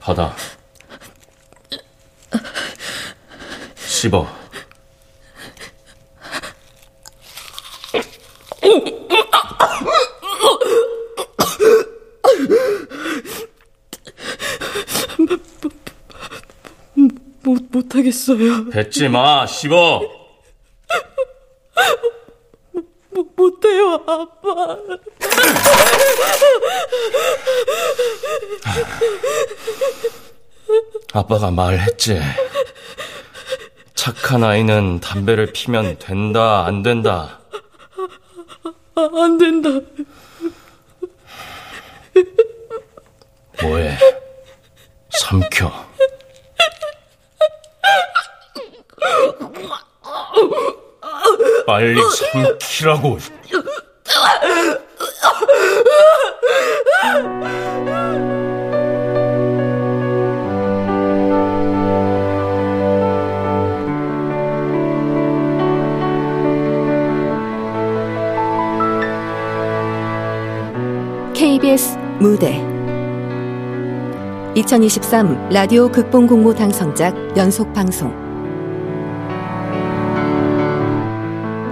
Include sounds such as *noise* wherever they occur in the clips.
받아. 씹어. 못, 못하겠어요. 뱉지 마, 씹어! 못, 못해요, 아빠. 아빠가 말했지. 착한 아이는 담배를 피면 된다, 안 된다. 아, 안 된다. 뭐해? 삼켜. 빨리 삼키라고. 무대. 2023 라디오 극본 공모 당선작 연속 방송.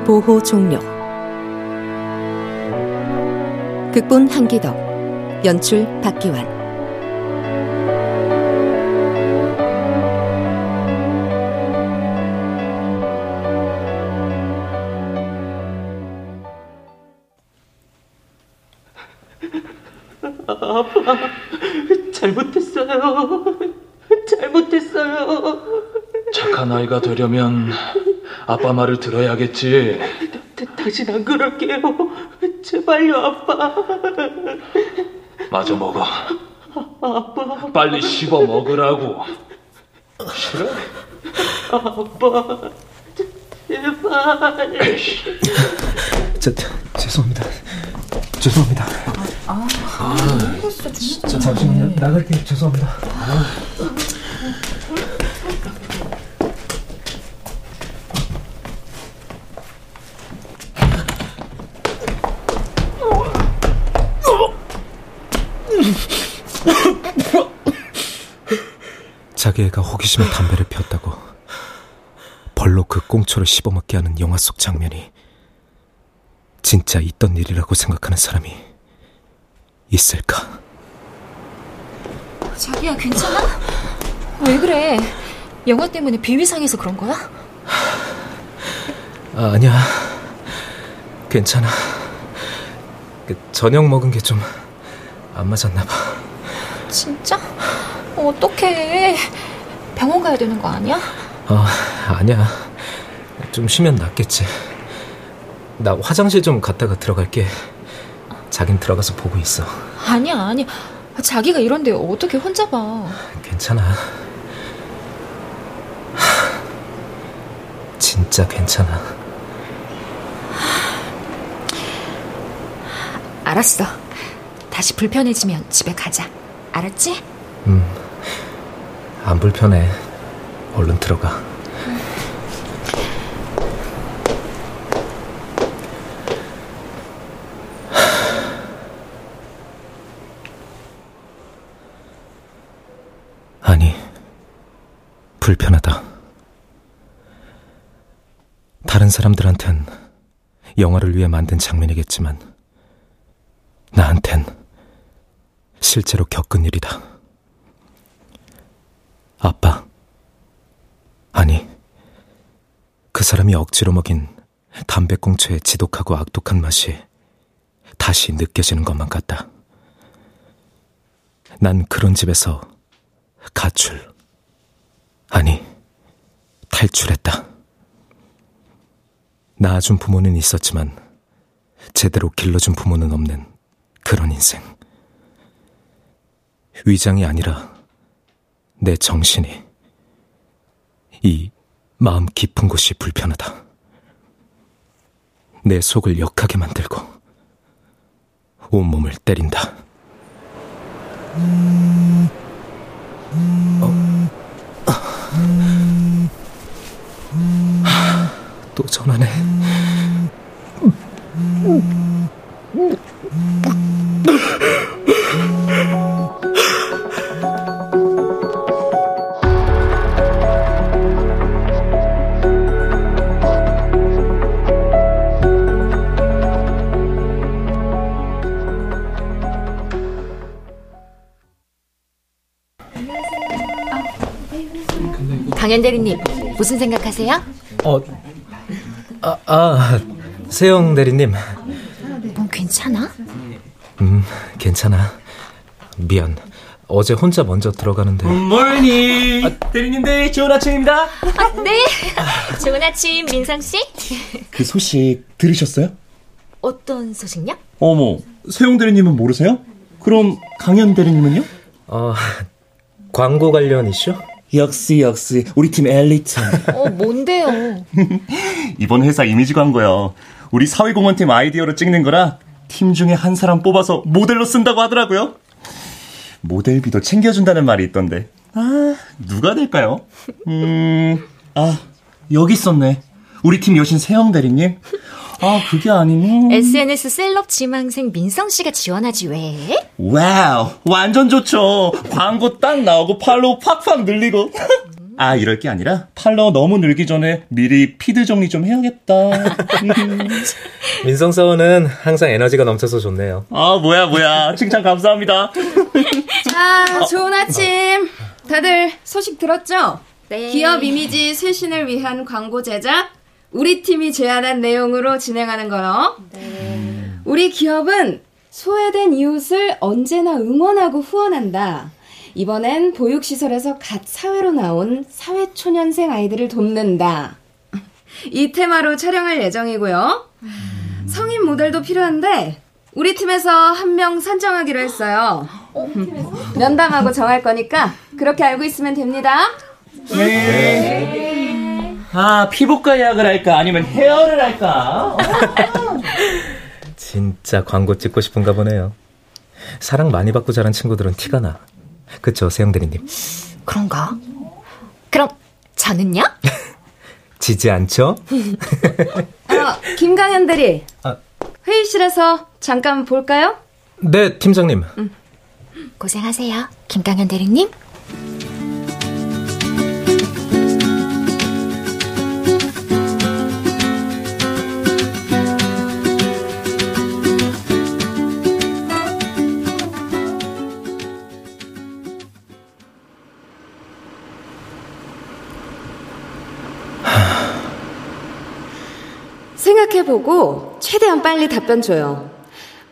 보호 종료. 극본 한기덕. 연출 박기환 잘못했어요. 잘못했어요. 착한 아이가 되려면 아빠 말을 들어야겠지. 다신 안 그럴게요. 제발요, 아빠. 마저 먹어. 아 빠. 빨리 씹어 먹으라고. 싫어? 아빠. 제발. 저, 죄송합니다. 죄송합니다. 나갈게요. 죄송합니다. 자기 애가 호기심에 담배를 피웠다고 벌로 그 꽁초를 씹어먹게 하는 영화 속 장면이 진짜 있던 일이라고 생각하는 사람이 있을까? 자기야, 괜찮아? 왜 그래? 영화 때문에 비위상해서 그런 거야? 아, 아니야. 괜찮아. 그 저녁 먹은 게 좀 안 맞았나 봐. 진짜? 어떡해. 병원 가야 되는 거 아니야? 어, 아니야. 좀 쉬면 낫겠지. 나 화장실 좀 갔다가 들어갈게. 자긴 들어가서 보고 있어. 아니야, 아니야. 자기가 이런데 어떻게 혼자 봐. 괜찮아. 진짜 괜찮아. 알았어. 다시 불편해지면 집에 가자. 알았지? 음, 안 불편해. 얼른 들어가. 아니, 불편하다. 다른 사람들한텐 영화를 위해 만든 장면이겠지만, 나한텐 실제로 겪은 일이다. 아빠. 아니, 그 사람이 억지로 먹인 담배꽁초의 지독하고 악독한 맛이 다시 느껴지는 것만 같다. 난 그런 집에서 가출, 아니, 탈출했다. 낳아준 부모는 있었지만, 제대로 길러준 부모는 없는 그런 인생. 위장이 아니라 내 정신이 이 마음 깊은 곳이 불편하다. 내 속을 역하게 만들고 온몸을 때린다. 어? 또 전환해. 강현 대리님, 무슨 생각하세요? 어, 아, 아, 세영 대리님. 뭐 괜찮아? 음, 괜찮아. 미안. 어제 혼자 먼저 들어가는데. 굿모닝 대리님들 좋은 아침입니다 아, 네. *laughs* 좋은 아침, 민성 씨. 그 소식 들으셨어요? 어떤 소식요? 어머 세용 대리님은 모르세요? 그럼 강현 대리님은요? 어, 광고 관련 이슈? 역시 역시 우리 팀 엘리트. 어, 뭔데요? *laughs* 이번 회사 이미지 광고요. 우리 사회공헌팀 아이디어로 찍는 거라 팀 중에 한 사람 뽑아서 모델로 쓴다고 하더라고요. 모델비도 챙겨준다는 말이 있던데. 아 누가 될까요? 음아 여기 있었네. 우리 팀 여신 세영 대리님 아 그게 아니면 SNS 셀럽 지망생 민성 씨가 지원하지 왜? wow, 완전 좋죠. 광고 딱 나오고 follow 팍팍 늘리고. *laughs* 아, 이럴 게 아니라 팔로워 너무 늘기 전에 미리 feed 정리 좀 해야겠다. *laughs* 민성 사원은 항상 에너지가 넘쳐서 좋네요. 아, 뭐야, 뭐야. 칭찬 감사합니다. *laughs* 자, 좋은 아침. 다들 소식 들었죠? 네. 기업 이미지 쇄신을 위한 광고 제작, 우리 팀이 제안한 내용으로 진행하는 거요. 우리 기업은 소외된 이웃을 언제나 응원하고 후원한다. 이번엔 보육시설에서 갓 사회로 나온 사회초년생 아이들을 돕는다. 이 테마로 촬영할 예정이고요. 성인 모델도 필요한데, 우리 팀에서 한명 선정하기로 했어요. 면담하고 정할 거니까, 그렇게 알고 있으면 됩니다. 아, 피부과 예약을 할까? 아니면 헤어를 할까? *laughs* 진짜 광고 찍고 싶은가 보네요. 사랑 많이 받고 자란 친구들은 티가 나. 그쵸, 세영 대리님? 그런가? 그럼 저는요? *laughs* 지지 않죠? *laughs* 어, 김강현 대리. 아. 회의실에서 잠깐 볼까요? 네, 팀장님. 고생하세요, 김강현 대리님. 생각해보고 최대한 빨리 답변 줘요.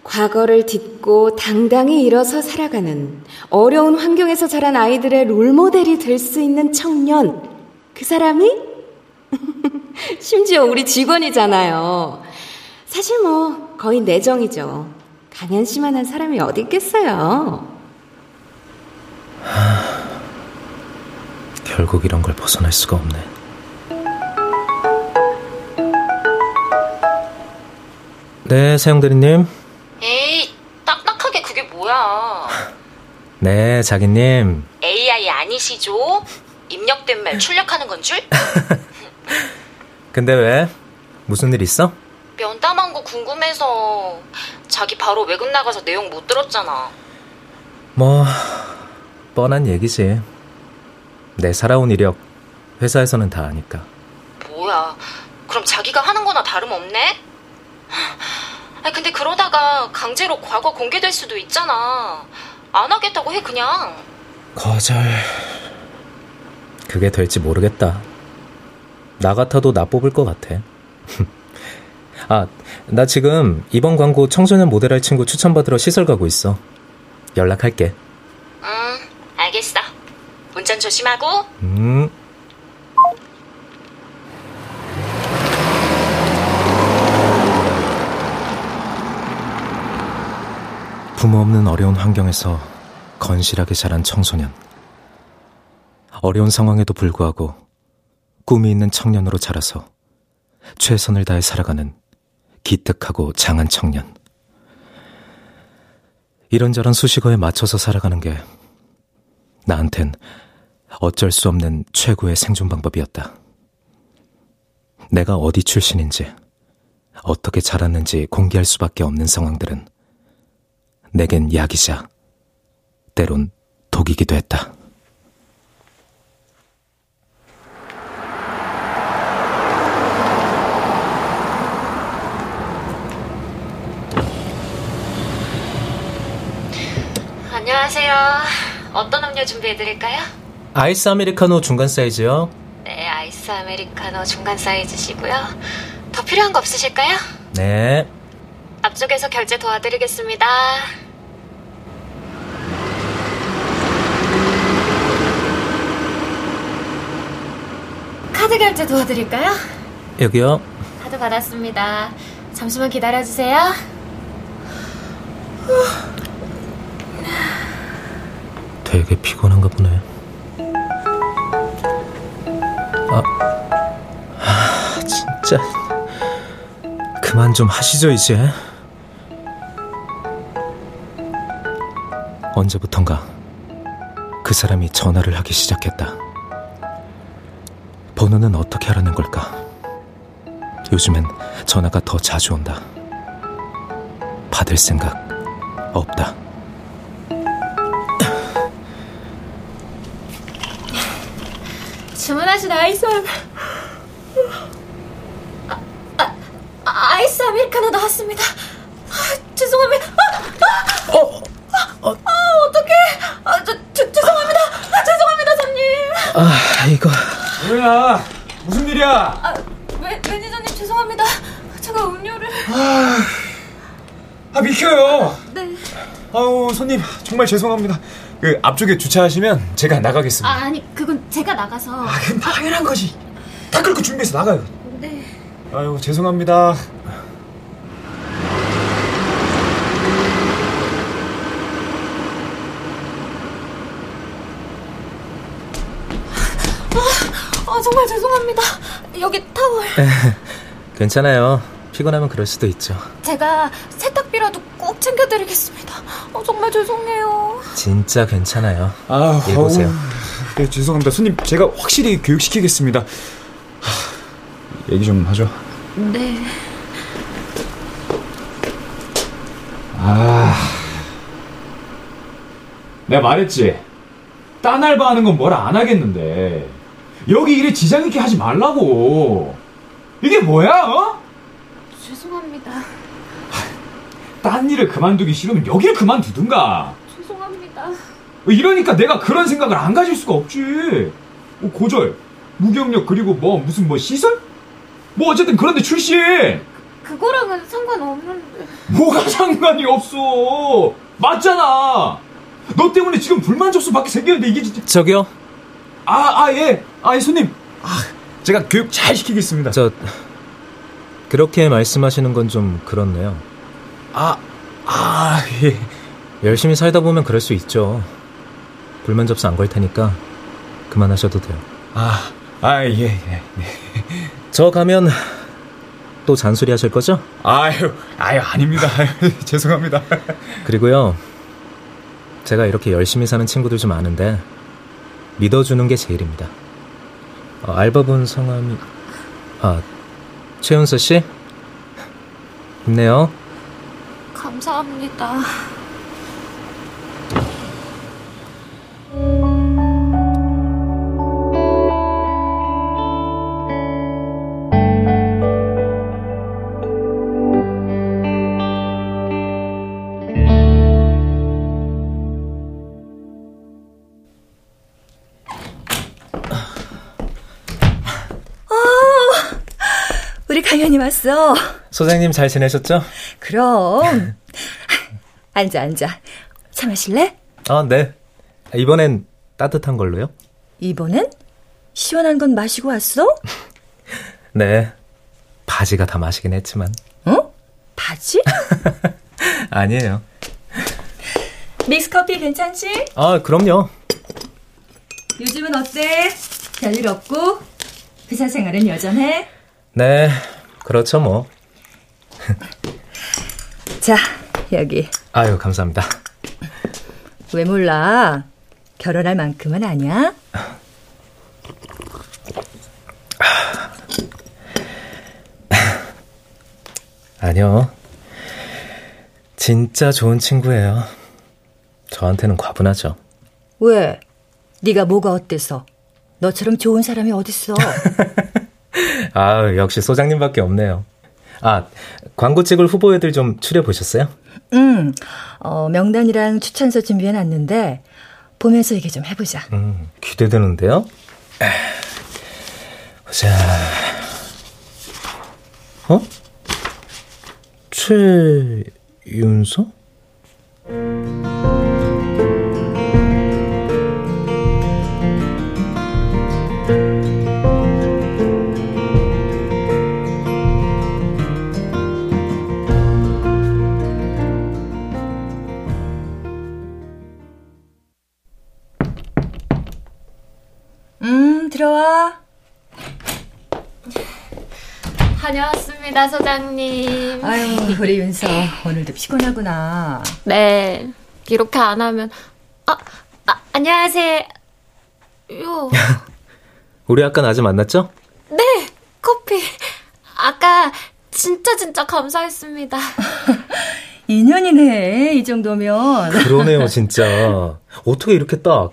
과거를 딛고 당당히 일어서 살아가는 어려운 환경에서 자란 아이들의 롤모델이 될 수 있는 청년. 그 사람이? *laughs* 심지어 우리 직원이잖아요. 사실 뭐 거의 내정이죠. 강현 씨만한 사람이 어디 있겠어요. 결국 이런 걸 벗어날 수가 없네. 네, 세영 대리님. 에이, 딱딱하게 그게 뭐야? 네, 자기님. AI 아니시죠? 입력된 말 출력하는 건 줄? *laughs* 근데 왜? 무슨 일 있어? 면담한 거 궁금해서 자기 바로 외국 나가서 내용 못 들었잖아. 뭐, 뻔한 얘기지. 내 살아온 이력, 회사에서는 다 아니까. 뭐야? 그럼 자기가 하는 거나 다름없네? 아 근데 그러다가 강제로 과거 공개될 수도 있잖아. 안 하겠다고 해 그냥. 거절. 그게 될지 모르겠다. 나 같아도 나 뽑을 것 같아. *laughs* 아, 나 지금 이번 광고 청소년 모델할 친구 추천받으러 시설 가고 있어. 연락할게. 응, 알겠어. 운전 조심하고. 음. 없는 어려운 환경에서 건실하게 자란 청소년. 어려운 상황에도 불구하고 꿈이 있는 청년으로 자라서 최선을 다해 살아가는 기특하고 장한 청년. 이런저런 수식어에 맞춰서 살아가는 게 나한텐 어쩔 수 없는 최고의 생존 방법이었다. 내가 어디 출신인지, 어떻게 자랐는지 공개할 수밖에 없는 상황들은 내겐 약이자 때론 독이기도 했다. 안녕하세요. 어떤 음료 준비해드릴까요? 아이스 아메리카노 중간 사이즈요. 아이스 아메리카노 중간 사이즈시고요. 더 필요한 거 없으실까요? 네. 앞쪽에서 결제 도와드리겠습니다. 카드 결제 도와드릴까요? 여기요. 카드 받았습니다. 잠시만 기다려주세요. 되게 피곤한가 보네. 아, 아, 진짜. 그만 좀 하시죠, 이제. 언제부턴가 그 사람이 전화를 하기 시작했다. 번호는 어떻게 알아낸 걸까? 요즘엔 전화가 더 자주 온다. 받을 생각 없다. 주문하신 아이스 아, 아, 아이스 아메리카노 나왔습니다. 아, 죄송합니다. 아, 아, 어, 아, 아, 어떡해. 아, 저, 저, 죄송합니다. 아, 죄송합니다, 손님. 아, 이거. 뭐야? 무슨 일이야? 아, 매, 매니저님 죄송합니다. 제가 음료를. 아, 아 비켜요. 네. 아우 손님 정말 죄송합니다. 그 앞쪽에 주차하시면 제가 나가겠습니다. 아, 아니, 그건 제가 나가서. 아, 그럼 당연한 거지. 다 그렇게 준비해서 나가요. 네. 아유 죄송합니다. 아, 정말 죄송합니다. 여기 타월. 괜찮아요. 피곤하면 그럴 수도 있죠. 제가 세탁비라도 꼭 챙겨드리겠습니다. 어, 정말 죄송해요. 진짜 괜찮아요. 아, 일 보세요. 네, 죄송합니다. 손님 제가 확실히 교육시키겠습니다. 하, 얘기 좀 하죠. 네. 아, 내가 말했지. 딴 알바 하는 건 뭐라 안 하겠는데 여기 일에 지장 있게 하지 말라고. 이게 뭐야? 어? 죄송합니다. 딴 일을 그만두기 싫으면 여길 그만두든가. 죄송합니다. 이러니까 내가 그런 생각을 안 가질 수가 없지. 뭐 고절, 무경력 그리고 뭐 무슨 뭐 시설? 뭐 어쨌든 그런데 출신. 그거랑은 상관없는데. 뭐가 상관이 없어. 맞잖아. 너 때문에 지금 불만 접수 밖에 생겼는데 이게 진짜. 저기요. 아, 아, 예. 아, 예, 손님. 아, 제가 교육 잘 시키겠습니다. 저 그렇게 말씀하시는 건 좀 그렇네요. 아, 아, 예. 열심히 살다 보면 그럴 수 있죠. 불만 접수 안 걸 테니까 그만하셔도 돼요. 아, 아, 예, 예. 네. 저 가면 또 잔소리 하실 거죠? 아유, 아유, 아닙니다. 죄송합니다. 그리고요. 제가 이렇게 열심히 사는 친구들 좀 아는데 믿어주는 게 제일입니다. 어, 알바분 성함이 아 최윤서 씨 힘내요. 감사합니다. 강연이 왔어. 소장님 잘 지내셨죠? 그럼. *laughs* 앉아, 앉아. 차 마실래? 아 네. 이번엔 따뜻한 걸로요? 이번엔? 시원한 건 마시고 왔어? *laughs* 네. 바지가 다 마시긴 했지만. 어? 바지? *laughs* 아니에요. 믹스커피 괜찮지? 아 그럼요. 요즘은 어때? 별일 없고? 회사 생활은 여전해? 네. 그렇죠 뭐. *laughs* 자, 여기. 아유 감사합니다. 왜 몰라? 결혼할 만큼은 아니야? *sighs* 아니요. 진짜 좋은 친구예요. 저한테는 과분하죠. 왜? 네가 뭐가 어때서? 너처럼 좋은 사람이 어딨어? *laughs* 아, 역시 소장님밖에 없네요. 아, 광고 찍을 후보애들 좀 추려보셨어요? 응, 어, 명단이랑 추천서 준비해놨는데 보면서 얘기 좀 해보자. 음, 기대되는데요? 자, 어? 최윤서? 다녀왔습니다, 소장님. 아유, 우리 윤서 오늘도 피곤하구나. 네. 이렇게 안 하면 아, 아 안녕하세요. 요. *laughs* 우리 아까 낮에 만났죠? 네, 커피. 아까 진짜 진짜 감사했습니다. *laughs* 인연이네, 이 정도면. 그러네요, *laughs* 진짜. 어떻게 이렇게 딱.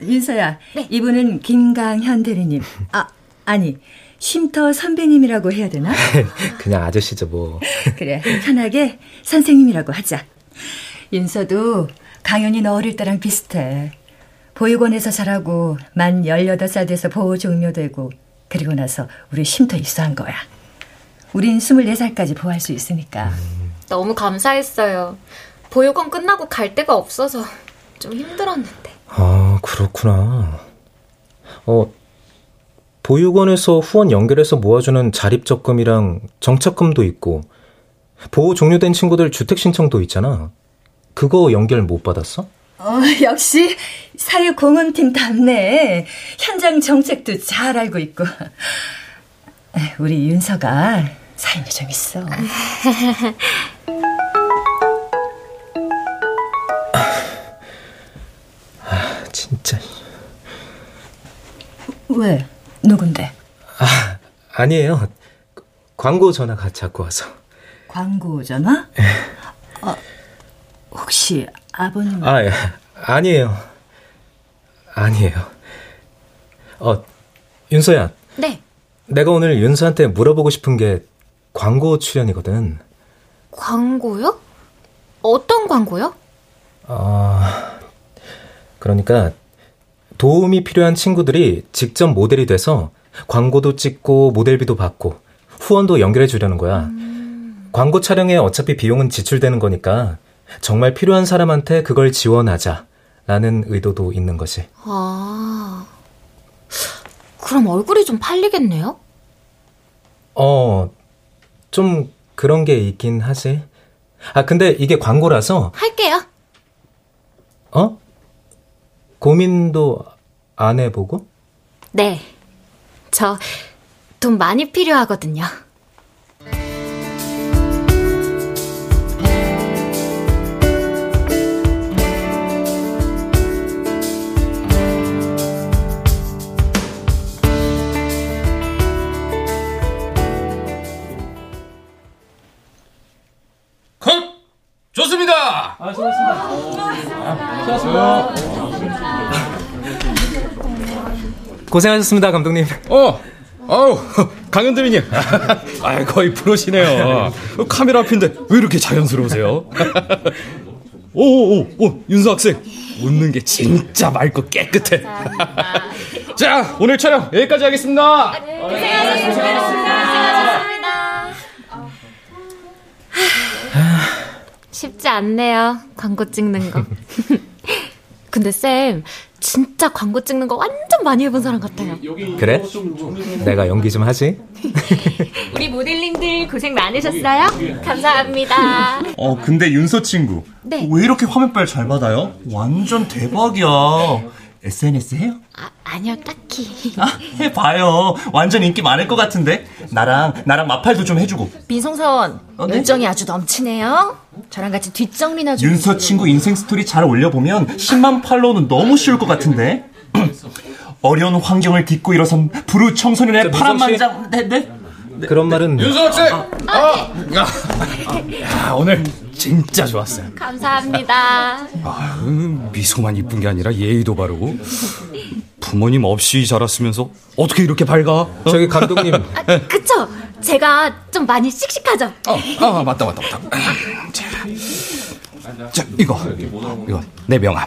윤서야, 이분은 김강현 대리님. 아, 아니, 쉼터 선배님이라고 해야 되나? *laughs* 그냥 아저씨죠, 뭐. 그래, 편하게 선생님이라고 하자. 윤서도 강현이 너 어릴 때랑 비슷해. 보육원에서 자라고 만 18살 돼서 보호 종료되고 그리고 나서 우리 쉼터 입소한 거야. 우린 24살까지 보호할 수 있으니까. 너무 감사했어요. 보육원 끝나고 갈 데가 없어서 좀 힘들었는데. 아, 그렇구나. 어, 보육원에서 후원 연결해서 모아주는 자립적금이랑 정착금도 있고, 보호 종료된 친구들 주택 신청도 있잖아. 그거 연결 못 받았어? 어, 역시 사회공헌팀 답네. 현장 정책도 잘 알고 있고. 우리 윤서가 사연이 좀 있어. 아, 진짜. 왜? 누군데? 아, 아니에요. 광고 전화가 자꾸 와서. 광고 전화? 어, 혹시 아버님? 아, 예. 아니에요. 아니에요. 어, 윤서야. 네. 내가 오늘 윤서한테 물어보고 싶은 게 광고 출연이거든. 광고요? 어떤 광고요? 아, 그러니까 도움이 필요한 친구들이 직접 모델이 돼서 광고도 찍고 모델비도 받고 후원도 연결해 주려는 거야. 광고 촬영에 어차피 비용은 지출되는 거니까 정말 필요한 사람한테 그걸 지원하자라는 의도도 있는 거지. 아. 그럼 얼굴이 좀 팔리겠네요? 어, 좀 그런 게 있긴 하지. 아, 근데 이게 광고라서, 할게요. 어? 고민도 안 해보고? 네. 저 돈 많이 필요하거든요. 컷! 좋습니다! 아, 수고하셨습니다. 수고하셨습니다. 고 생하셨습니다, 감독님. 어, 아우, 강현드리님. *laughs* 아, 거의 프로시네요. 카메라 앞인데 왜 이렇게 자연스러우세요? *laughs* 오, 오, 오, 오, 윤서 학생. 웃는 게 진짜 맑고 깨끗해. *laughs* 자, 오늘 촬영 여기까지 하겠습니다. 쉽지 않네요. 광고 찍는 거. 근데 쌤, 진짜 광고 찍는 거 완전 많이 해본 사람 같아요. 그래? 내가 연기 좀 하지? *laughs* 우리 모델님들 고생 많으셨어요? 감사합니다. 어, 근데 윤서 친구. 네. 왜 이렇게 화면빨 잘 받아요? 완전 대박이야. SNS 해요? 아, 아니요, 딱히. 아, 해봐요. 완전 인기 많을 것 같은데. 나랑, 나랑 마팔도 좀 해주고. 민성선, 어, 네? 열정이 아주 넘치네요. 저랑 같이 뒷정리나 좀. 윤서 친구 인생 스토리 잘 올려보면 10만 팔로우는 너무 쉬울 것 같은데. *clears throat* 어려운 환경을 딛고 일어선 불우 청소년의 파란만장. 네, 네. 그런 말은. 윤서 학생! 어! 야, 오늘 진짜 좋았어요. 감사합니다. 음, 미소만 이쁜 게 아니라 예의도 바르고 부모님 없이 자랐으면서 어떻게 이렇게 밝아? 어? 저기 감독님. 아, 그쵸? 제가 좀 많이 씩씩하죠? 어, 아 맞다 맞다 맞다. 자, 자 이거 이거 내 명함.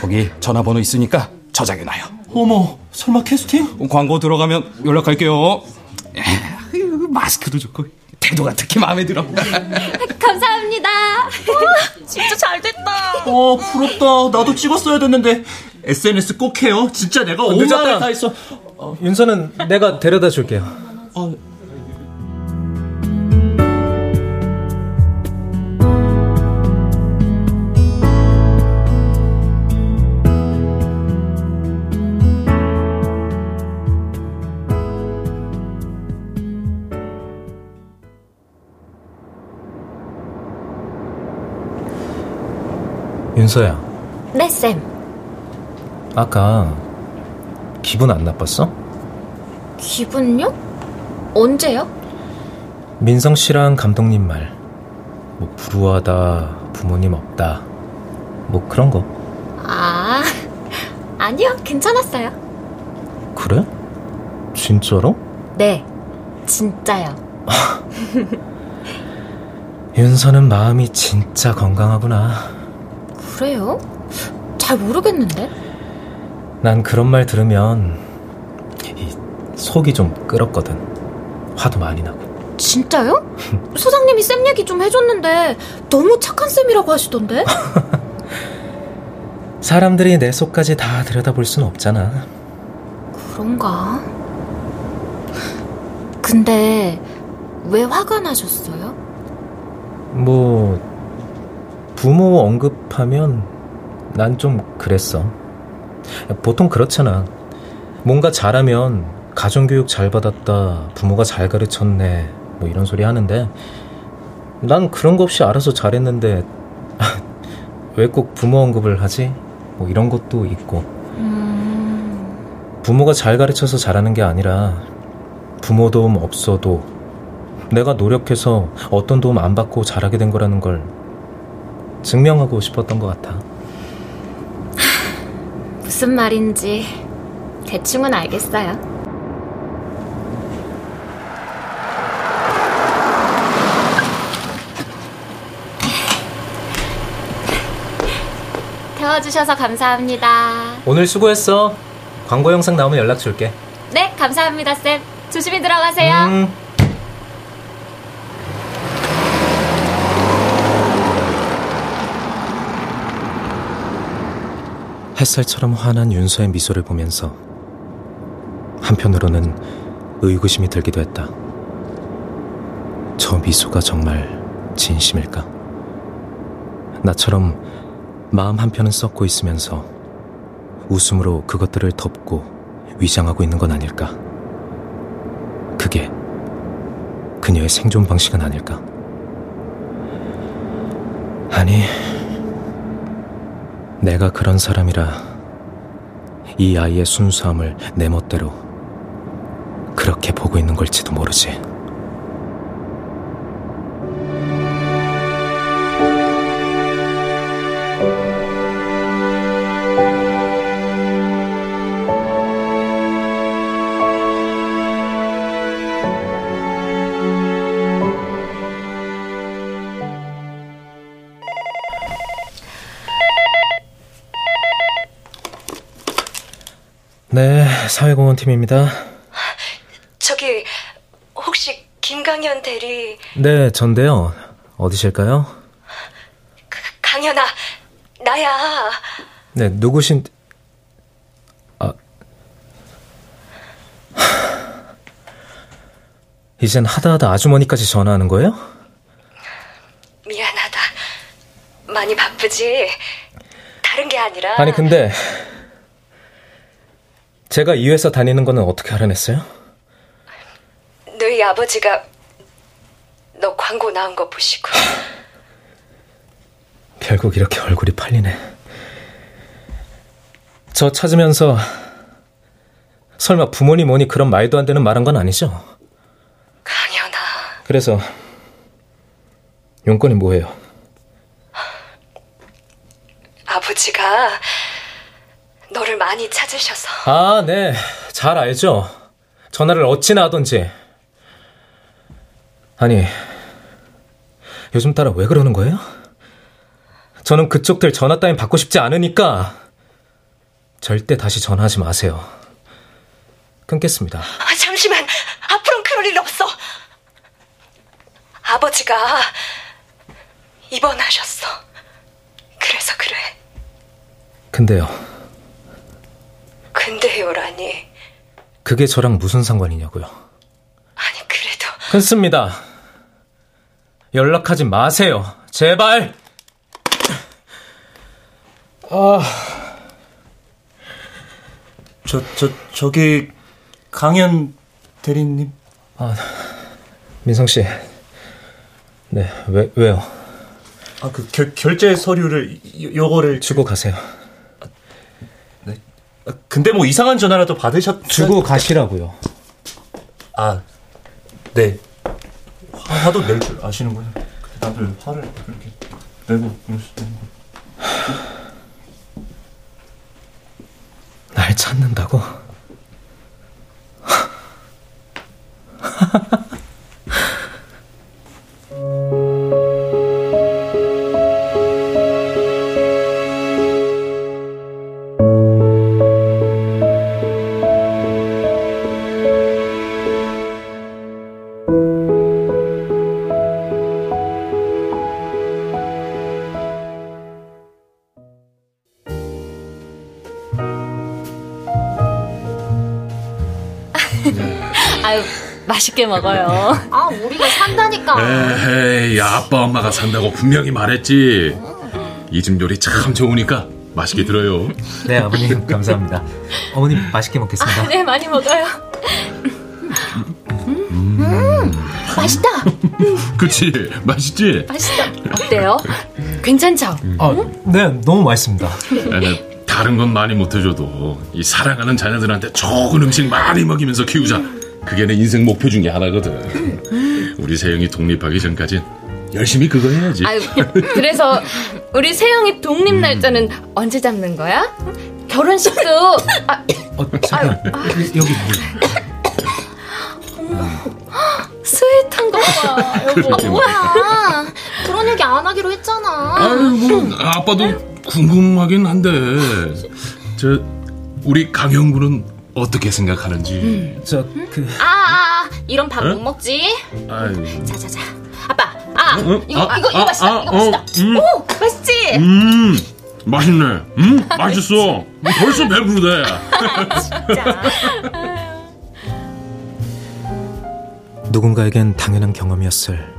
거기 전화번호 있으니까 저장해놔요. 어머, 설마 캐스팅? 광고 들어가면 연락할게요. 마스크도 좋고 태도가 특히 마음에 들어. *laughs* 감사합니다. 와, 진짜 잘 됐다. 어, 부럽다. 나도 찍었어야 됐는데. SNS 꼭 해요. 진짜 내가 온 마음을 다 했어. 어, 윤서는 내가 데려다 줄게요. 어, 윤서야, 네, 쌤. 아까 기분 안 나빴어? 기분요? 언제요? 민성 씨랑 감독님 말. 뭐 불우하다, 부모님 없다. 뭐 그런 거. 아, 아니요. 괜찮았어요. 그래? 진짜로? 네, 진짜요. *laughs* 윤서는 마음이 진짜 건강하구나. 그래요? 잘 모르겠는데? 난 그런 말 들으면 이 속이 좀 끓었거든. 화도 많이 나고. 진짜요? *laughs* 소장님이 쌤 얘기 좀 해줬는데 너무 착한 쌤이라고 하시던데? *laughs* 사람들이 내 속까지 다 들여다볼 순 없잖아. 그런가? 근데 왜 화가 나셨어요? 뭐 부모 언급하면 난 좀 그랬어. 보통 그렇잖아. 뭔가 잘하면 가정교육 잘 받았다, 부모가 잘 가르쳤네, 뭐 이런 소리 하는데 난 그런 거 없이 알아서 잘했는데 *laughs* 왜 꼭 부모 언급을 하지? 뭐 이런 것도 있고. 부모가 잘 가르쳐서 잘하는 게 아니라 부모 도움 없어도 내가 노력해서 어떤 도움 안 받고 잘하게 된 거라는 걸 증명하고 싶었던 것 같아. 무슨 말인지 대충은 알겠어요. 태워주셔서 감사합니다. 오늘 수고했어. 광고 영상 나오면 연락 줄게. 네, 감사합니다, 쌤. 조심히 들어가세요. 음. 햇살처럼 환한 윤서의 미소를 보면서 한편으로는 의구심이 들기도 했다. 저 미소가 정말 진심일까? 나처럼 마음 한편은 썩고 있으면서 웃음으로 그것들을 덮고 위장하고 있는 건 아닐까? 그게 그녀의 생존 방식은 아닐까? 아니, 내가 그런 사람이라 이 아이의 순수함을 내 멋대로 그렇게 보고 있는 걸지도 모르지. 네, 사회공헌 팀입니다. 저기 혹시 김강현 대리 네, 전데요. 어디실까요? 강현아 나야 네, 누구신... 아... 이젠 하다하다 아주머니까지 전화하는 거예요? 미안하다 많이 바쁘지 다른 게 아니라 아니, 근데... 제가 이 회사 다니는 거는 어떻게 알아냈어요? 너희 아버지가 너 광고 나온 거 보시고 *sighs* 결국 이렇게 얼굴이 팔리네. 저 찾으면서 설마 부모님 오니 그런 말도 안 되는 말한 건 아니죠? 강현아 그래서 용건이 뭐예요? 아버지가 너를 많이 찾으셔서 아, 네. 잘 알죠. 전화를 어찌나 하던지. 아니, 요즘 따라 왜 그러는 거예요? 저는 그쪽들 전화 따윈 받고 싶지 않으니까 절대 다시 전화하지 마세요. 끊겠습니다. 아, 잠시만. 앞으로는 그럴 일 없어. 아버지가 입원하셨어. 그래서 그래. 근데요. 근데요라니. 그게 저랑 무슨 상관이냐고요. 아니, 그래도. 끊습니다. 연락하지 마세요. 제발! 아. 저, 저, 저기, 강현 대리님. 아, 민성 씨. 네, 왜, 왜요? 아, 그, 결, 결제 서류를, 요, 요거를. 주고 가세요. 근데 뭐 이상한 전화라도 받으셨... 주고 가시라고요. 아, 네. 화, 화도 낼 줄 아시는군요. 다들 화를 그렇게 내고 그러시는 거. 날 찾는다고? *laughs* 맛있게 먹어요. 아, 우리가 산다니까. 에이, 아빠 엄마가 산다고 분명히 말했지. 이 집 요리 참 좋으니까 맛있게 들어요. 네, 아버님 감사합니다. 어머님 맛있게 먹겠습니다. 아, 네, 많이 먹어요. 음, 맛있다. 그치, 맛있지? 맛있다. 어때요? 괜찮죠? 아, 네, 너무 맛있습니다. 에이, 다른 건 많이 못해줘도 이 사랑하는 자녀들한테 좋은 음식 많이 먹이면서 키우자. 그게 내 인생 목표 중에 하나거든. 우리 세영이 독립하기 전까진 열심히 그거 해야지. 아유, 그래서 우리 세영이 독립 날짜는 언제 잡는 거야? 결혼식도 아, 어, 잠깐 여기 스윗한 거 봐. 여보. 그러게 아, 뭐야? 그런 얘기 안 하기로 했잖아. 아유, 뭐 아빠도 궁금하긴 한데 저 우리 강영구는 어떻게 생각하는지. 저그 아, 아, 아, 이런 밥 응? 못 먹지? 아유. 자자자. 아빠, 아, 응? 이거 아, 이거 이거 아, 맛있다. 아, 이거 맛있다. 어, 음. 오, 맛있지? 음, 맛있네. 음, 맛있어. 벌써 배부르대. 누군가에겐 당연한 경험이었을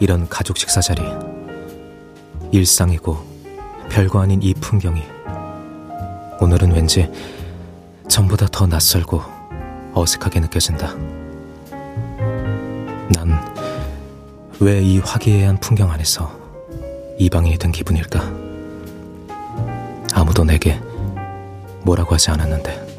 이런 가족 식사 자리. 일상이고 별거 아닌 이 풍경이 오늘은 왠지 전보다 더 낯설고 어색하게 느껴진다. 난 왜 이 화기애애한 풍경 안에서 이방인이 된 기분일까? 아무도 내게 뭐라고 하지 않았는데.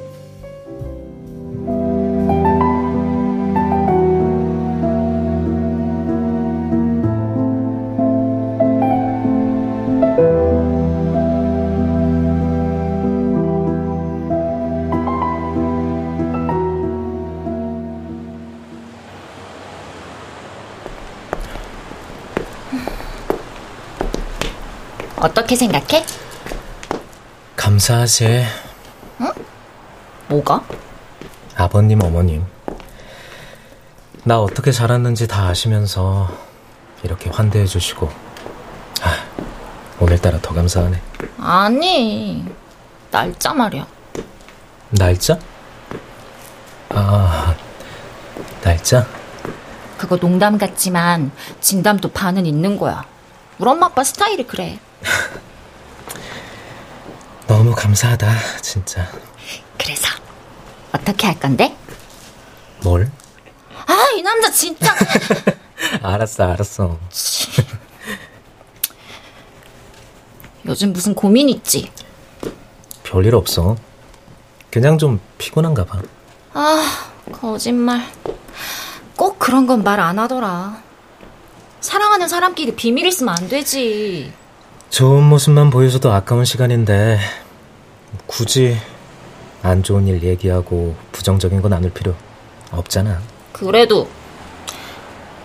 어떻게 생각해? 감사하지. 뭐가? 아버님, 어머님. 나 어떻게 자랐는지 다 아시면서 이렇게 환대해 주시고. 아, 오늘따라 더 감사하네. 아니, 날짜 말이야. 날짜? 아, 날짜? 그거 농담 같지만 진담도 반은 있는 거야. 우리 엄마 아빠 스타일이 그래. *laughs* 너무 감사하다, 진짜. 그래서 어떻게 할 건데? 뭘? 아, 이 남자 진짜. *laughs* 알았어, 알았어. *laughs* 요즘 무슨 고민 있지? 별일 없어. 그냥 좀 피곤한가 봐. 아, 거짓말. 꼭 그런 건 말 안 하더라. 사랑하는 사람끼리 비밀 있으면 안 되지. 좋은 모습만 보여줘도 아까운 시간인데 굳이 안 좋은 일 얘기하고 부정적인 거 나눌 필요 없잖아. 그래도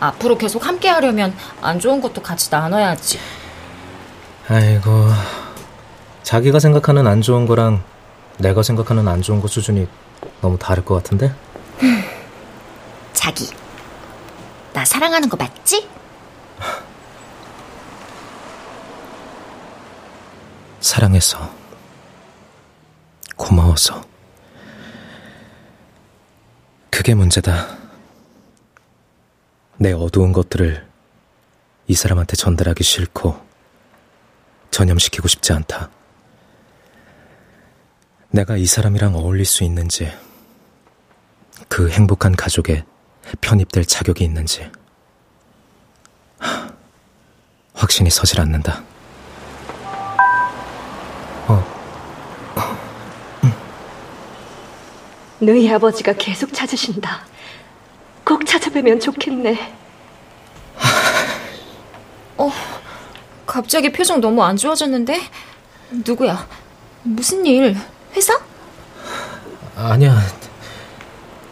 앞으로 계속 함께 하려면 안 좋은 것도 같이 나눠야지. 아이고 자기가 생각하는 안 좋은 거랑 내가 생각하는 안 좋은 거 수준이 너무 다를 것 같은데? *laughs* 자기, 나 사랑하는 거 맞지? 사랑해서 고마워서 그게 문제다. 내 어두운 것들을 이 사람한테 전달하기 싫고 전염시키고 싶지 않다. 내가 이 사람이랑 어울릴 수 있는지, 그 행복한 가족에 편입될 자격이 있는지, 하, 확신이 서질 않는다. 너희 아버지가 계속 찾으신다. 꼭 찾아뵈면 좋겠네. 어, 갑자기 표정 너무 안 좋아졌는데? 누구야? 무슨 일? 회사? 아니야.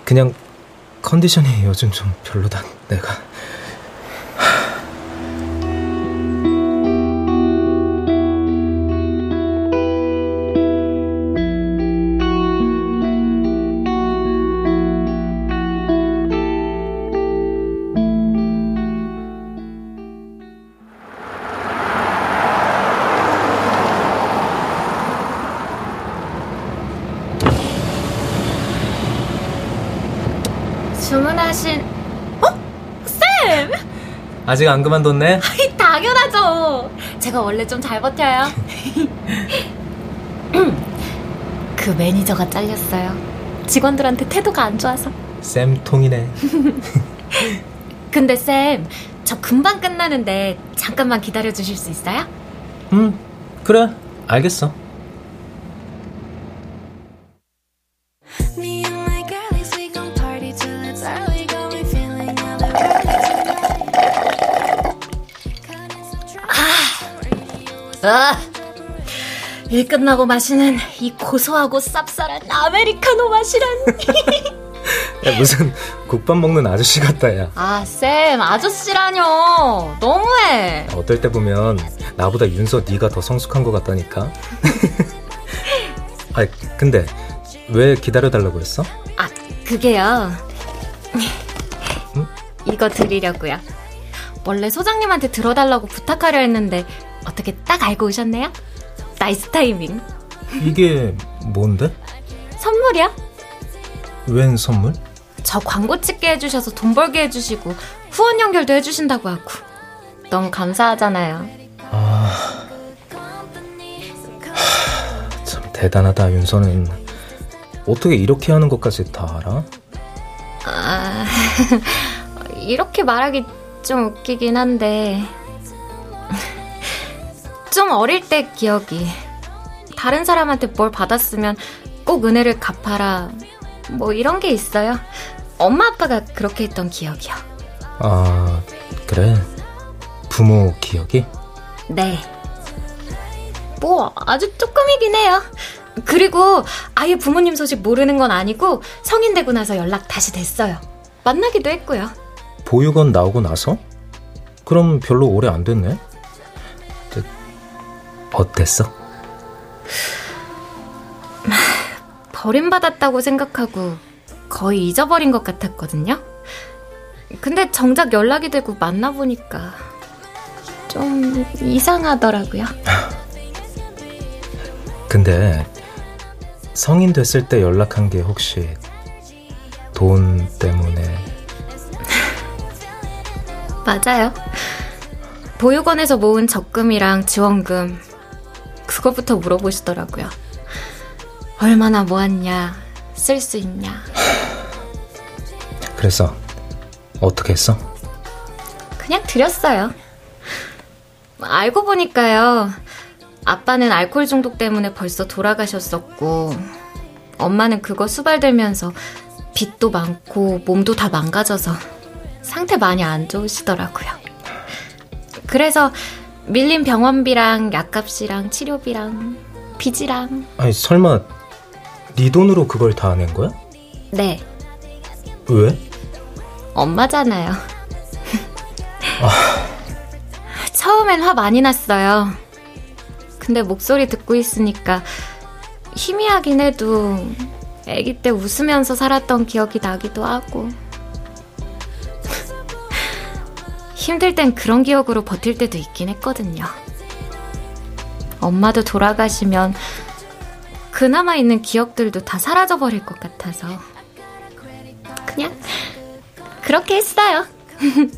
그냥 컨디션이 요즘 좀 별로다, 내가. 아직 안 그만뒀네? *laughs* 당연하죠. 제가 원래 좀 잘 버텨요. *laughs* 그 매니저가 잘렸어요. 직원들한테 태도가 안 좋아서. 쌤통이네. *laughs* 근데 쌤, 저 금방 끝나는데 잠깐만 기다려 주실 수 있어요? 응, 그래. 알겠어. 일 끝나고 마시는 이 고소하고 쌉쌀한 아메리카노 맛이란. *laughs* 야, 무슨 국밥 먹는 아저씨 같다, 야. 아, 쌤, 아저씨라뇨. 너무해. 어떨 때 보면 나보다 윤서 네가 더 성숙한 것 같다니까. *laughs* 아, 근데 왜 기다려달라고 했어? 아, 그게요. 이거 드리려고요. 원래 소장님한테 들어달라고 부탁하려 했는데 어떻게 딱 알고 오셨네요? nice timing. 이게 뭔데? 선물이요? 웬 선물? 저 광고 찍게 해주셔서 돈 벌게 해주시고 후원 연결도 해주신다고 하고 너무 감사하잖아요. 아, 참 대단하다 윤서는 어떻게 이렇게 하는 것까지 다 알아? 아, *laughs* 이렇게 말하기 좀 웃기긴 한데 좀 어릴 때 기억이 다른 사람한테 뭘 받았으면 꼭 은혜를 갚아라 뭐 이런 게 있어요. 엄마 아빠가 그렇게 했던 기억이요. 아, 그래. 부모 기억이? 네. 뭐 아주 조금이긴 해요. 그리고 아예 부모님 소식 모르는 건 아니고 성인 되고 나서 연락 다시 됐어요. 만나기도 했고요. 보육원 나오고 나서? 그럼 별로 오래 안 됐네. 저, 어땠어? 버림받았다고 생각하고 거의 잊어버린 것 같았거든요. 근데 정작 연락이 되고 만나보니까 좀 이상하더라고요. *laughs* 근데 성인 됐을 때 연락한 게 혹시 돈 때문에 *laughs* 맞아요. 보육원에서 모은 적금이랑 지원금 그거부터 물어보시더라고요. 얼마나 모았냐, 쓸 수 있냐. 그래서 어떻게 했어? 그냥 드렸어요. 알고 보니까요. 아빠는 알코올 중독 때문에 벌써 돌아가셨었고, 엄마는 그거 수발들면서 빚도 많고 몸도 다 망가져서 상태 많이 안 좋으시더라고요. 그래서 밀린 병원비랑 약값이랑 치료비랑 빚이랑 아니 설마 네 돈으로 그걸 다 낸 거야? 네 왜? 엄마잖아요. *laughs* 처음엔 화 많이 났어요. 근데 목소리 듣고 있으니까 희미하긴 해도 아기 때 웃으면서 살았던 기억이 나기도 하고 힘들 땐 그런 기억으로 버틸 때도 있긴 했거든요. 엄마도 돌아가시면 그나마 있는 기억들도 다 사라져버릴 것 같아서 그냥 그렇게 했어요. *laughs*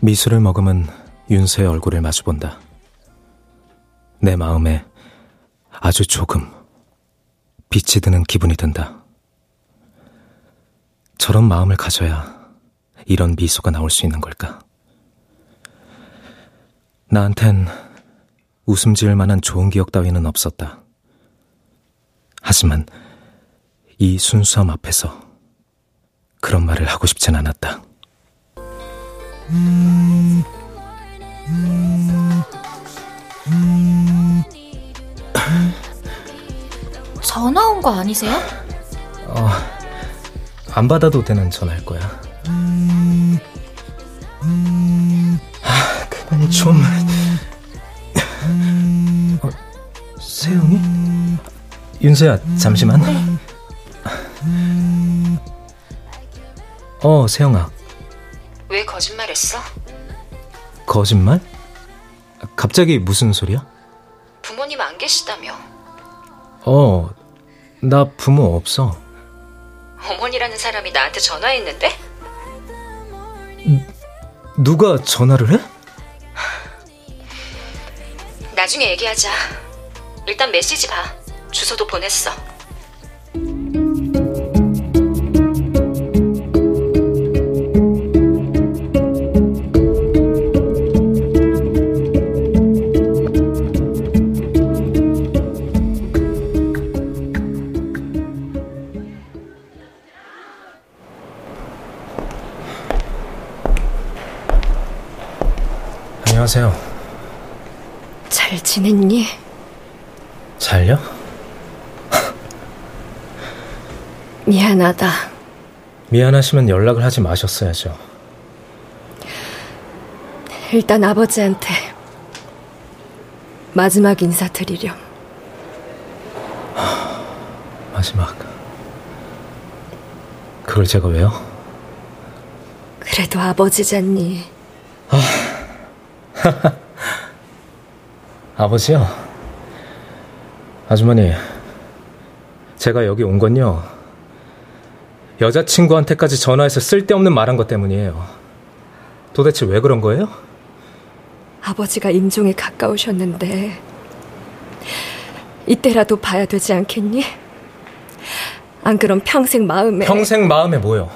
미술을 머금은 윤서의 얼굴을 마주본다. 내 마음에 아주 조금 빛이 드는 기분이 든다. 저런 마음을 가져야 이런 미소가 나올 수 있는 걸까? 나한텐 웃음 지을 만한 좋은 기억 따위는 없었다. 하지만 이 순수함 앞에서 그런 말을 하고 싶진 않았다. 음, 음, 음. 전화 온 거 아니세요? 어, 안 받아도 되는 전화일 거야. 아, 그만 좀. 어, 세영이? 윤서야, 잠시만. 네. 어, 세영아. 왜 거짓말했어? 거짓말? 갑자기 무슨 소리야? 부모님 안 계시다며. 어, 나 부모 없어. 어머니라는 사람이 나한테 전화했는데? 누가 전화를 해? 나중에 얘기하자. 일단 메시지 봐. 주소도 보냈어. 안녕하세요. 잘 지냈니? 잘요? *laughs* 미안하다. 미안하시면 연락을 하지 마셨어야죠. 일단 아버지한테 마지막 인사드리렴. *sighs* 마지막. 그걸 제가 왜요? 그래도 아버지잖니. 아. *laughs* 아버지요? 아주머니, 제가 여기 온 건요. 여자친구한테까지 전화해서 쓸데없는 말한 것 때문이에요. 도대체 왜 그런 거예요? 아버지가 임종에 가까우셨는데, 이때라도 봐야 되지 않겠니? 안 그럼 평생 마음에. 평생 마음에 뭐요?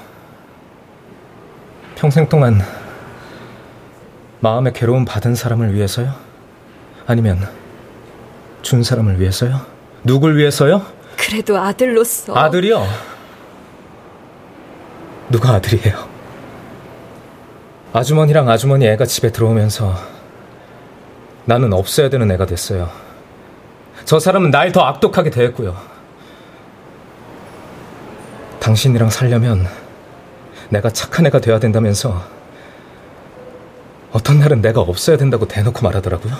평생 동안 마음의 괴로움 받은 사람을 위해서요? 아니면 준 사람을 위해서요? 누굴 위해서요? 그래도 아들로서. 아들이요? 누가 아들이에요? 아주머니랑 아주머니 애가 집에 들어오면서 나는 없어야 되는 애가 됐어요. 저 사람은 날 더 악독하게 대했고요. 당신이랑 살려면 내가 착한 애가 돼야 된다면서 어떤 날은 내가 없어야 된다고 대놓고 말하더라고요.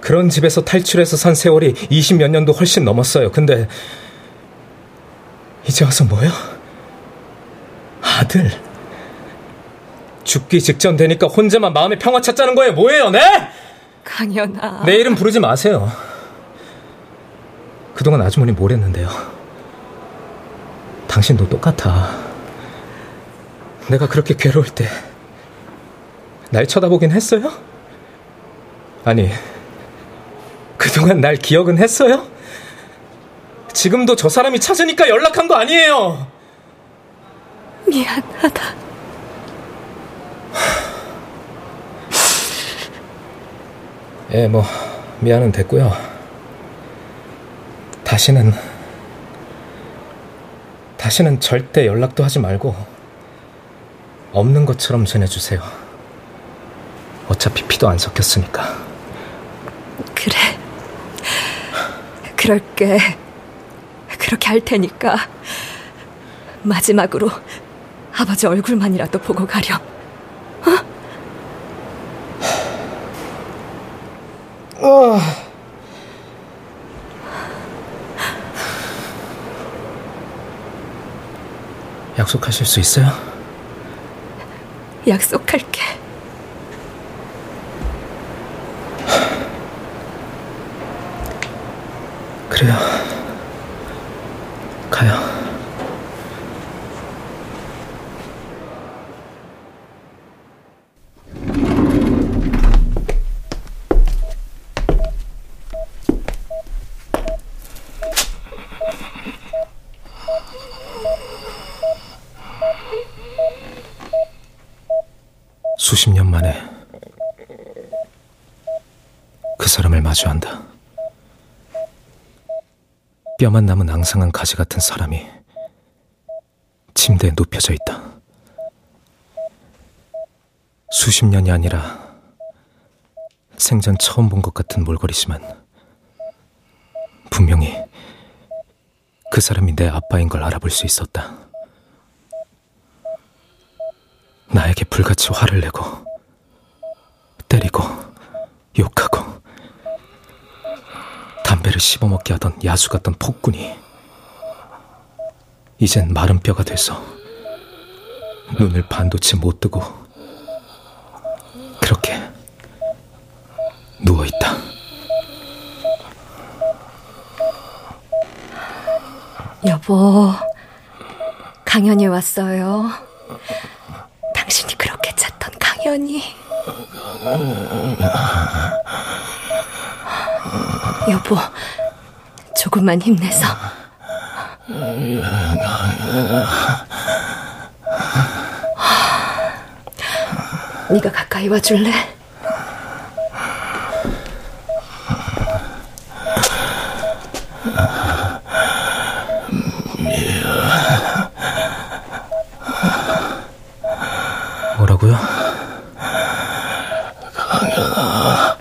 그런 집에서 탈출해서 산 세월이 20몇 년도 훨씬 넘었어요. 근데 이제 와서 뭐요? 아들. 죽기 직전 되니까 혼자만 마음의 평화 찾자는 거예요. 뭐예요, 네? 강연아. 내 이름 부르지 마세요. 그동안 아주머니 뭘 했는데요? 당신도 똑같아. 내가 그렇게 괴로울 때 날 쳐다보긴 했어요? 아니, 그동안 날 기억은 했어요? 지금도 저 사람이 찾으니까 연락한 거 아니에요! 미안하다. 예, 뭐, 미안은 됐고요. 다시는, 다시는 절대 연락도 하지 말고, 없는 것처럼 지내주세요. 어차피 피도 안 섞였으니까. 그래. 그럴게. 그렇게 할 테니까. 마지막으로 아버지 얼굴만이라도 보고 가렴. 어? 어. 약속하실 수 있어요? 약속할게. 그래요. 가요. 수십 년 만에 그 사람을 마주한다. 뼈만 남은 앙상한 가지 같은 사람이 침대에 눕혀져 있다. 수십 년이 아니라 생전 처음 본 것 같은 몰골이지만 분명히 그 사람이 내 아빠인 걸 알아볼 수 있었다. 나에게 불같이 화를 내고 때리고 욕하고 담배를 씹어먹게 하던 야수 같던 폭군이 이젠 마른 뼈가 돼서 눈을 반도체 못 뜨고 그렇게 누워있다. 여보, 강연이 왔어요. 당신이 그렇게 찾던 강연이. *laughs* 여보, 조금만 힘내서. 네가 가까이 와줄래? 뭐라고요? 강연아,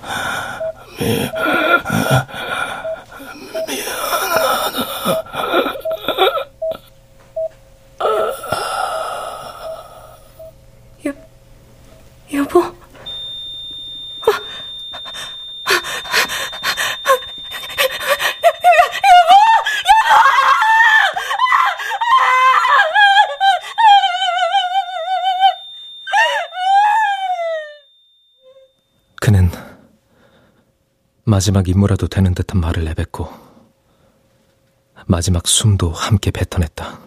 미, 여, 여보? 그는 마지막 임무라도 되는 듯한 말을 내뱉고 마지막 숨도 함께 뱉어냈다.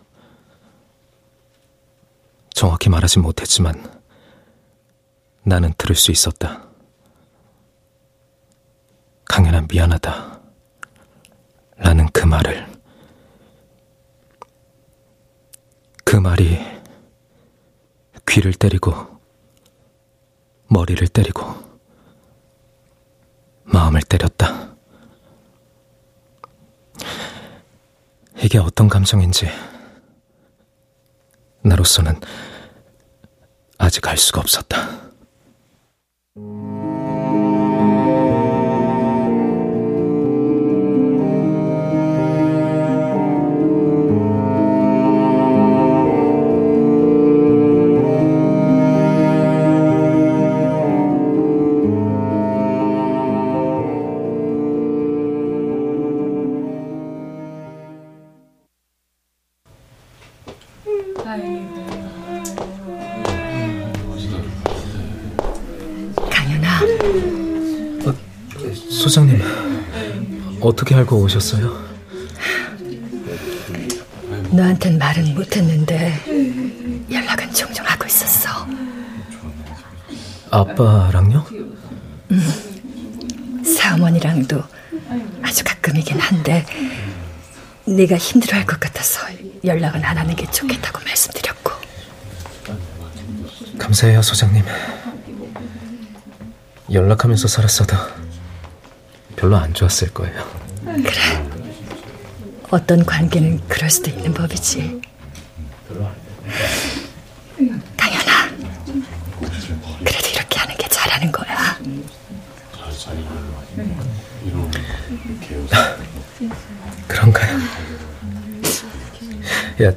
정확히 말하지 못했지만 나는 들을 수 있었다. 강연아 미안하다. 라는 그 말을. 그 말이 귀를 때리고 머리를 때리고 마음을 때렸다. 이게 어떤 감정인지 나로서는 아직 알 수가 없었다. 알고 오셨어요? 너한텐 말은 못했는데 연락은 종종 하고 있었어. 아빠랑요? 음, 사어머니랑도 아주 가끔이긴 한데 네가 힘들어할 것 같아서 연락은 안 하는 게 좋겠다고 말씀드렸고 감사해요, 소장님. 연락하면서 살았어도 별로 안 좋았을 거예요. 그래 어떤 관계는 그럴 수도 있는 법이지 강연아 그래도 이렇게 하는 게 잘하는 거야 그런가요? 야,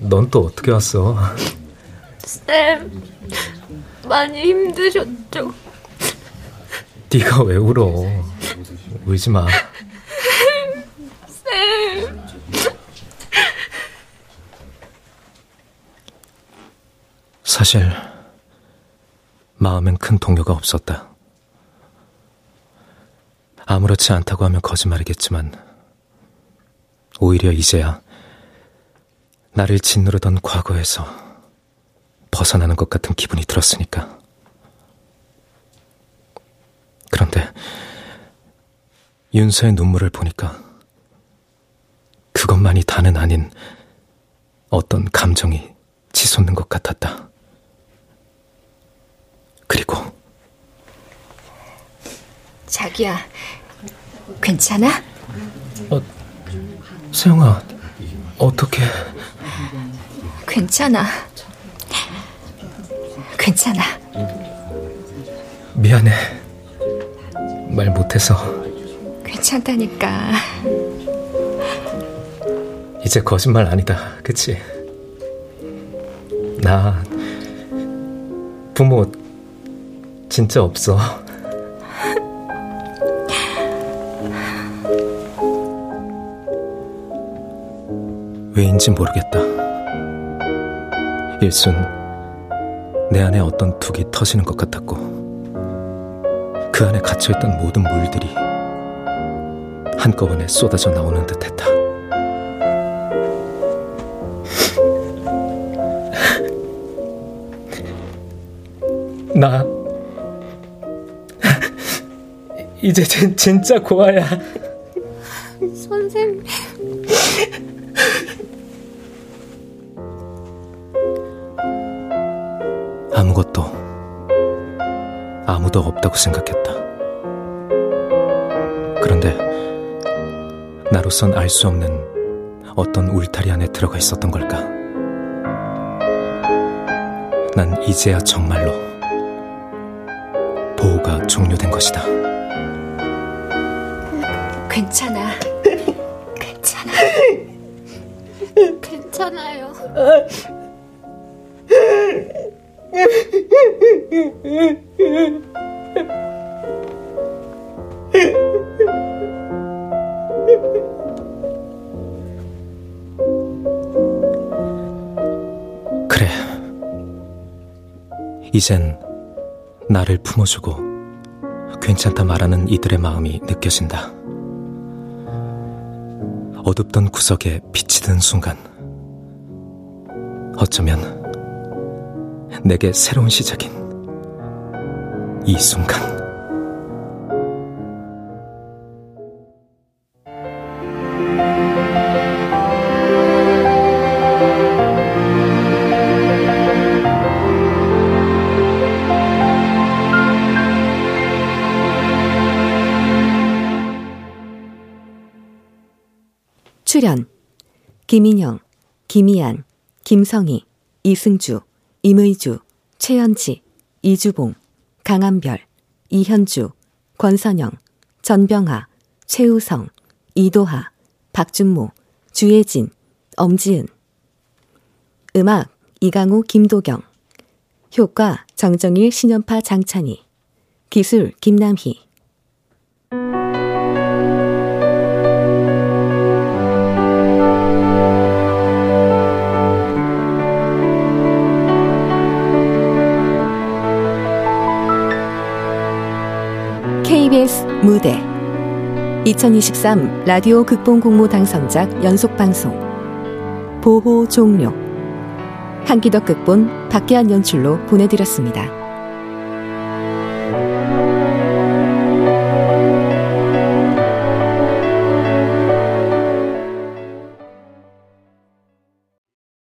넌 또 어떻게 왔어? 쌤, 많이 힘드셨죠? 네가 왜 울어? 울지 마. 사실 마음엔 큰 동요가 없었다. 아무렇지 않다고 하면 거짓말이겠지만 오히려 이제야 나를 짓누르던 과거에서 벗어나는 것 같은 기분이 들었으니까. 그런데 윤서의 눈물을 보니까 그것만이 다는 아닌 어떤 감정이 치솟는 것 같았다. 그리고 자기야, 괜찮아? 어, 세영아, 어떻게? 괜찮아. 괜찮아. 미안해. 말 못해서. 괜찮다니까. 이제 거짓말 아니다. 그치? 나 부모 진짜 없어. *laughs* 왜인지 모르겠다. 일순 내 안에 어떤 둑이 터지는 것 같았고 그 안에 갇혀있던 모든 물들이 한꺼번에 쏟아져 나오는 듯했다. 나 이제 진, 진짜 고아야. 선생님. 아무것도 아무도 없다고 생각했다. 그런데 나로선 알 수 없는 어떤 울타리 안에 들어가 있었던 걸까? 난 이제야 정말로 이젠 나를 품어주고 괜찮다 말하는 이들의 마음이 느껴진다. 어둡던 구석에 빛이 든 순간, 어쩌면 내게 새로운 시작인 이 순간. 출연 김인영, 김희안, 김성희, 이승주, 임의주, 최현지, 이주봉, 강한별, 이현주, 권선영, 전병하, 최우성, 이도하, 박준모, 주예진, 엄지은. 음악 이강우 김도경. 효과 정정일 신연파 장찬희. 기술 김남희 무대. 2023 라디오 극본 공모 당선작 연속 방송. 보호 종료. 한기덕 극본 박계한 연출로 보내드렸습니다.